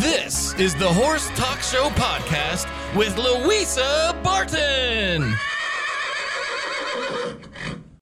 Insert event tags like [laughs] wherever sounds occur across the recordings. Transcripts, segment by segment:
This is the Horse Talk Show podcast with Louisa Barton.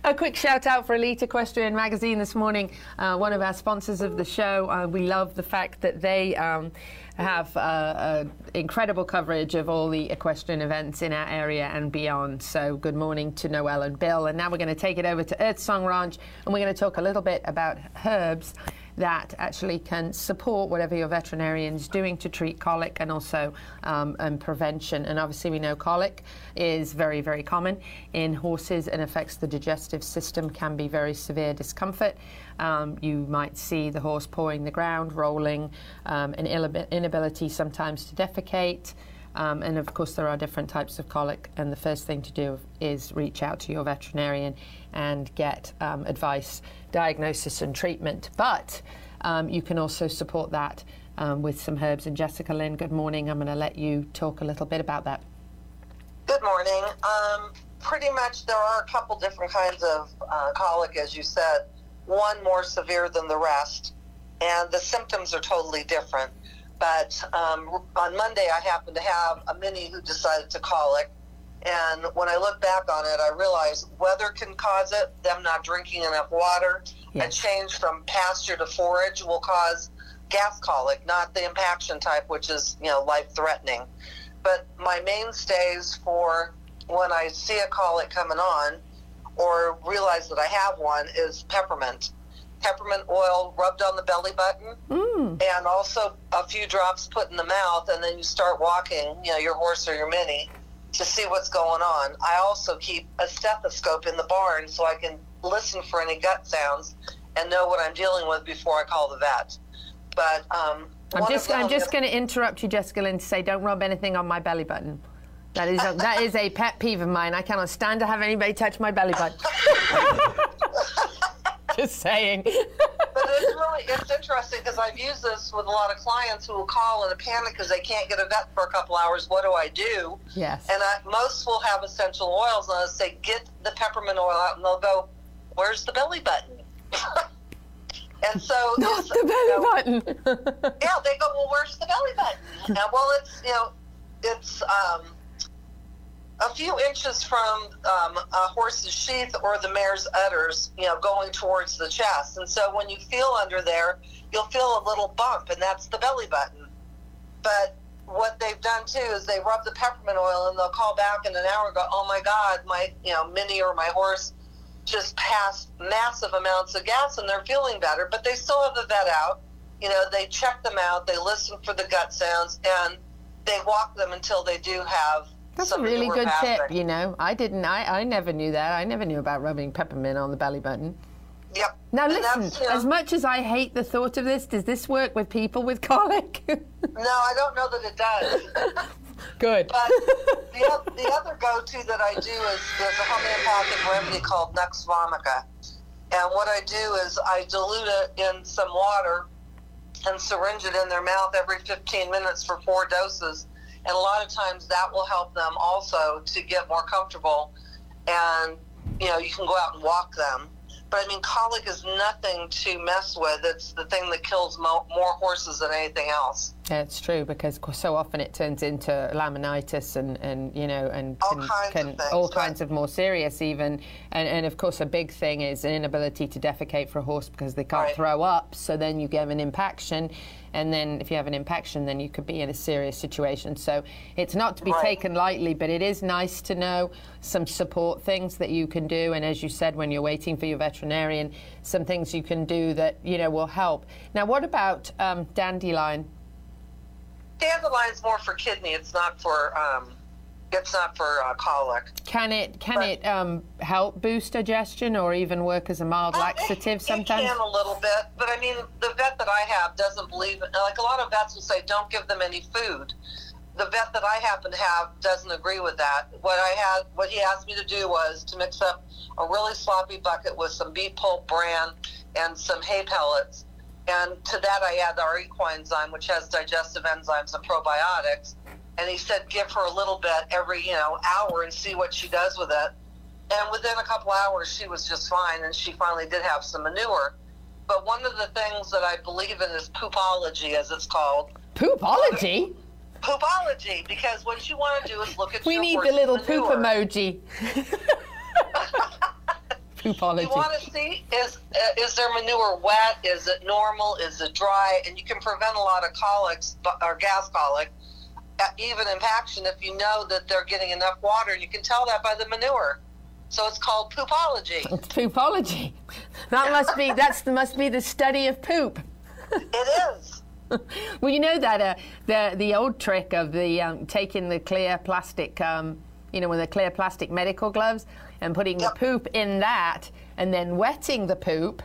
A quick shout out for Elite Equestrian Magazine this morning, uh, one of our sponsors of the show. Uh, we love the fact that they um, have uh, incredible coverage of all the equestrian events in our area and beyond. So, good morning to Noel and Bill. And now we're going to take it over to Earth Song Ranch and we're going to talk a little bit about herbs that actually can support whatever your veterinarian is doing to treat colic and also um, and prevention. And obviously, we know colic is very, very common in horses and affects the digestive system, can be very severe discomfort. Um, you might see the horse pawing the ground, rolling, um, an inability sometimes to defecate. Um, and of course, there are different types of colic, and the first thing to do is reach out to your veterinarian and get um, advice, diagnosis, and treatment. But um, you can also support that um, with some herbs. And Jessica Lynn, good morning. I'm going to let you talk a little bit about that. Good morning. Um, pretty much, there are a couple different kinds of uh, colic, as you said, one more severe than the rest, and the symptoms are totally different. But um, on Monday, I happened to have a mini who decided to colic. And when I look back on it, I realize weather can cause it, them not drinking enough water. Yes. A change from pasture to forage will cause gas colic, not the impaction type, which is, you know, life threatening. But my mainstays for when I see a colic coming on or realize that I have one is peppermint peppermint oil rubbed on the belly button mm. and also a few drops put in the mouth and then you start walking you know your horse or your mini to see what's going on i also keep a stethoscope in the barn so i can listen for any gut sounds and know what i'm dealing with before i call the vet but um, i'm just i'm just going to interrupt you jessica and say don't rub anything on my belly button that is a, that is a pet peeve of mine. I cannot stand to have anybody touch my belly button. [laughs] Just saying. but it's really it's interesting because I've used this with a lot of clients who will call in a panic because they can't get a vet for a couple hours. What do I do? Yes. And I, most will have essential oils, and I say get the peppermint oil out, and they'll go, "Where's the belly button?" [laughs] and so [laughs] not the belly you know, button. [laughs] yeah, they go, "Well, where's the belly button?" And well, it's you know, it's um, a few inches from um, a horse's sheath or the mare's udders, you know, going towards the chest. And so when you feel under there, you'll feel a little bump, and that's the belly button. But what they've done too is they rub the peppermint oil, and they'll call back in an hour and go, "Oh my God, my you know mini or my horse just passed massive amounts of gas, and they're feeling better." But they still have the vet out. You know, they check them out, they listen for the gut sounds, and they walk them until they do have that's a really good tip, you know. I didn't, I, I never knew that. I never knew about rubbing peppermint on the belly button. Yep. Now listen, as much as I hate the thought of this, does this work with people with colic? [laughs] no, I don't know that it does. Good. But [laughs] the, the other go-to that I do is there's a homeopathic remedy called Nux vomica. And what I do is I dilute it in some water and syringe it in their mouth every 15 minutes for four doses and a lot of times that will help them also to get more comfortable and you know you can go out and walk them but I mean, colic is nothing to mess with. It's the thing that kills mo- more horses than anything else. Yeah, it's true because so often it turns into laminitis and, and you know and all can, kinds can, of things, all kinds of more serious even and, and of course a big thing is an inability to defecate for a horse because they can't right. throw up. So then you get an impaction and then if you have an impaction, then you could be in a serious situation. So it's not to be right. taken lightly, but it is nice to know some support things that you can do. And as you said, when you're waiting for your veterinarian, some things you can do that you know will help. Now, what about um, dandelion? Dandelion's more for kidney. It's not for um, it's not for uh, colic. Can it can but, it um, help boost digestion or even work as a mild uh, laxative it, sometimes? It can a little bit, but I mean the vet that I have doesn't believe it. like a lot of vets will say don't give them any food. The vet that I happen to have doesn't agree with that. What I had what he asked me to do was to mix up a really sloppy bucket with some beet pulp bran and some hay pellets. And to that I add our equine enzyme, which has digestive enzymes and probiotics. And he said give her a little bit every you know hour and see what she does with it. And within a couple hours she was just fine and she finally did have some manure. But one of the things that i believe in is poopology as it's called. Poopology? Poopology, because what you want to do is look at We need the little poop emoji. [laughs] Poopology. You want to see is uh, is their manure wet? Is it normal? Is it dry? And you can prevent a lot of colics or gas colic, uh, even impaction, if you know that they're getting enough water. And you can tell that by the manure. So it's called poopology. [laughs] It's poopology. That must be that's the, must be the study of poop. it is. [laughs] Well, you know that uh, the the old trick of the um, taking the clear plastic, um, you know, with the clear plastic medical gloves and putting Yep. the poop in that, and then wetting the poop,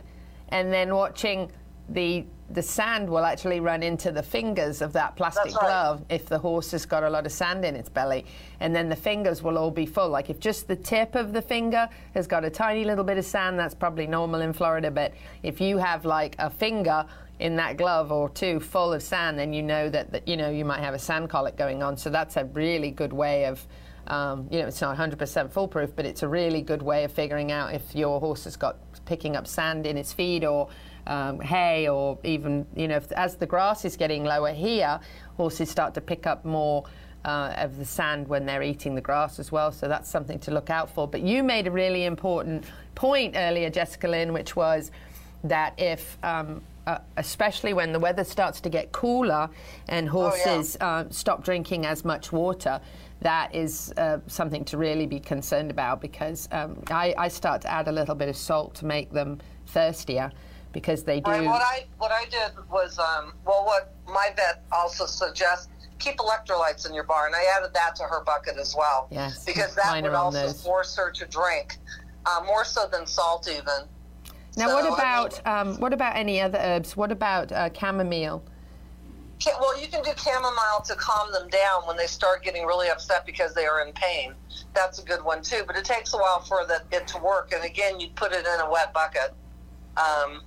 and then watching the the sand will actually run into the fingers of that plastic right. glove if the horse has got a lot of sand in its belly, and then the fingers will all be full. Like if just the tip of the finger has got a tiny little bit of sand, that's probably normal in Florida. But if you have like a finger in that glove or two full of sand, then you know that, that you know you might have a sand colic going on. So that's a really good way of. Um, you know, it's not 100% foolproof, but it's a really good way of figuring out if your horse has got picking up sand in its feed or um, hay, or even, you know, if, as the grass is getting lower here, horses start to pick up more uh, of the sand when they're eating the grass as well. So that's something to look out for. But you made a really important point earlier, Jessica Lynn, which was that if um, uh, especially when the weather starts to get cooler and horses uh, stop drinking as much water, that is uh, something to really be concerned about because um, I, I start to add a little bit of salt to make them thirstier because they do. Right, what I what I did was um, well, what my vet also suggests keep electrolytes in your barn. I added that to her bucket as well. Yes, because that would also those. force her to drink uh, more so than salt even. Now, So, what I mean- about um, what about any other herbs? What about uh, chamomile? Well, you can do chamomile to calm them down when they start getting really upset because they are in pain. That's a good one too, but it takes a while for the, it to work. And again, you put it in a wet bucket. Um,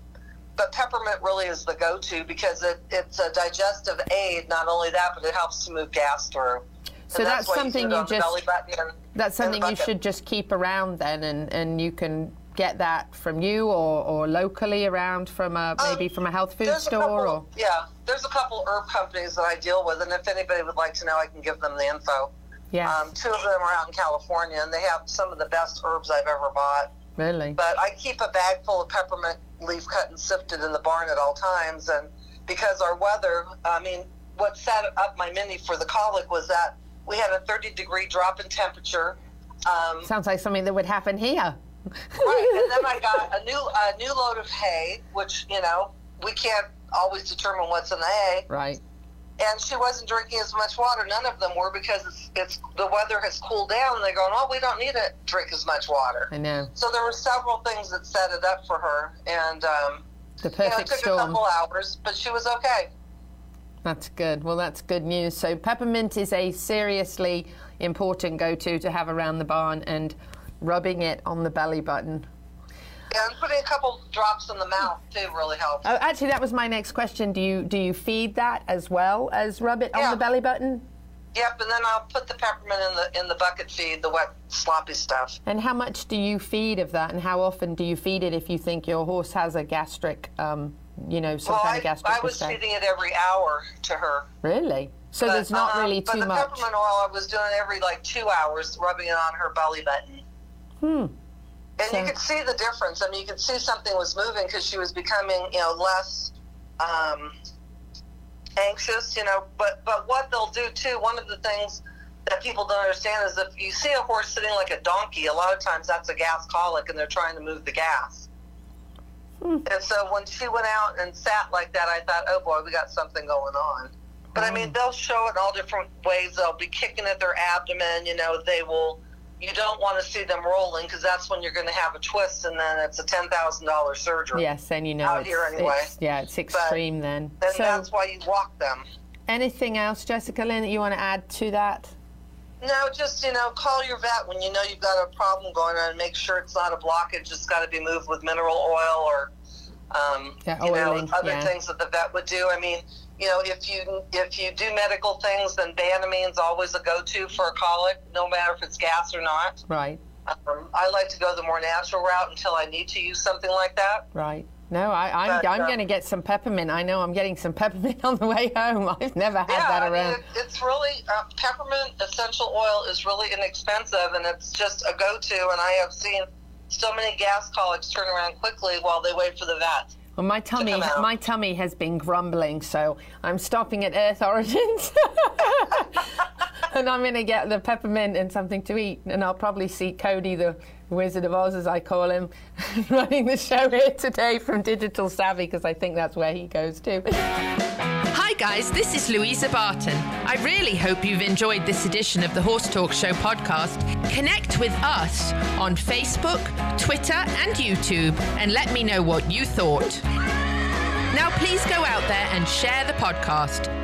but peppermint really is the go-to because it, it's a digestive aid. Not only that, but it helps to move gas through. So And that's why something you just. And, that's something you should just keep around then, and, and you can get that from you or, or locally around from a maybe from a health food store couple- or yeah, there's a couple herb companies that I deal with, and if anybody would like to know, I can give them the info. yeah, Um, two of them are out in California, and they have some of the best herbs I've ever bought. really. But I keep a bag full of peppermint leaf cut and sifted in the barn at all times, and because our weather, I mean, what set up my mini for the colic was that we had a 30 degree drop in temperature. Um, Sounds like something that would happen here. Right, and then I got [laughs] a new a new load of hay, which you know we can't always determine what's in the hay. Right. and she wasn't drinking as much water. None of them were because it's, it's the weather has cooled down. And they're going, oh, we don't need to drink as much water. I know. So there were several things that set it up for her, and um, The you know, it perfect took a couple hours, but she was okay. That's good. Well, that's good news. So peppermint is a seriously important go-to to have around the barn, and rubbing it on the belly button. Yeah, and putting a couple drops in the mouth too really helps. Oh, actually, that was my next question. Do you do you feed that as well as rub it on Yeah. the belly button? Yep, and then I'll put the peppermint in the in the bucket feed, the wet sloppy stuff. And how much do you feed of that, and how often do you feed it if you think your horse has a gastric, um, you know, some Well, kind I, of gastric I was mistake? feeding it every hour to her. Really? So But, there's not um, really but the much. peppermint oil I was doing every like two hours, rubbing it on her belly button. Hmm. And So- you could see the difference. I mean, you could see something was moving because she was becoming, you know, less um, anxious. You know, but but what they'll do too. One of the things that people don't understand is if you see a horse sitting like a donkey, a lot of times that's a gas colic, and they're trying to move the gas. Hmm. And so when she went out and sat like that, I thought, oh boy, we got something going on. But I mean, they'll show it in all different ways. They'll be kicking at their abdomen. You know, they will. You don't want to see them rolling because that's when you're going to have a twist, and then it's a ten thousand dollars surgery. Yes, and you know Out it's, here anyway. it's yeah, it's extreme then. And So, that's why you walk them. anything else, Jessica Lynn, that you want to add to that? No, just you know, call your vet when you know you've got a problem going on, and make sure it's not a blockage. It's got to be moved with mineral oil or, um, Yeah, you know, oiling, other yeah. things that the vet would do. I mean, you know, if you if you do medical things, then Banamine's always a go-to for a colic, no matter if it's gas or not. Right, Um, I like to go the more natural route until I need to use something like that. right. No, I, I'm, But, I'm uh, going to get some peppermint. I know I'm getting some peppermint [laughs] on the way home. I've never had Yeah, that I around. mean, it, it's really uh, peppermint essential oil is really inexpensive, and it's just a go-to. And I have seen so many gas colics turn around quickly while they wait for the vet. Well, my tummy, my tummy has been grumbling, so I'm stopping at Earth Origins, [laughs] and I'm going to get the peppermint and something to eat, and I'll probably see Cody, the Wizard of Oz, as I call him, [laughs] running the show here today from Digital Savvy, because I think that's where he goes to. [laughs] Hi, guys, this is Louisa Barton. I really hope you've enjoyed this edition of the Horse Talk Show podcast. Connect with us on Facebook, Twitter, and YouTube and let me know what you thought. Now, please go out there and share the podcast.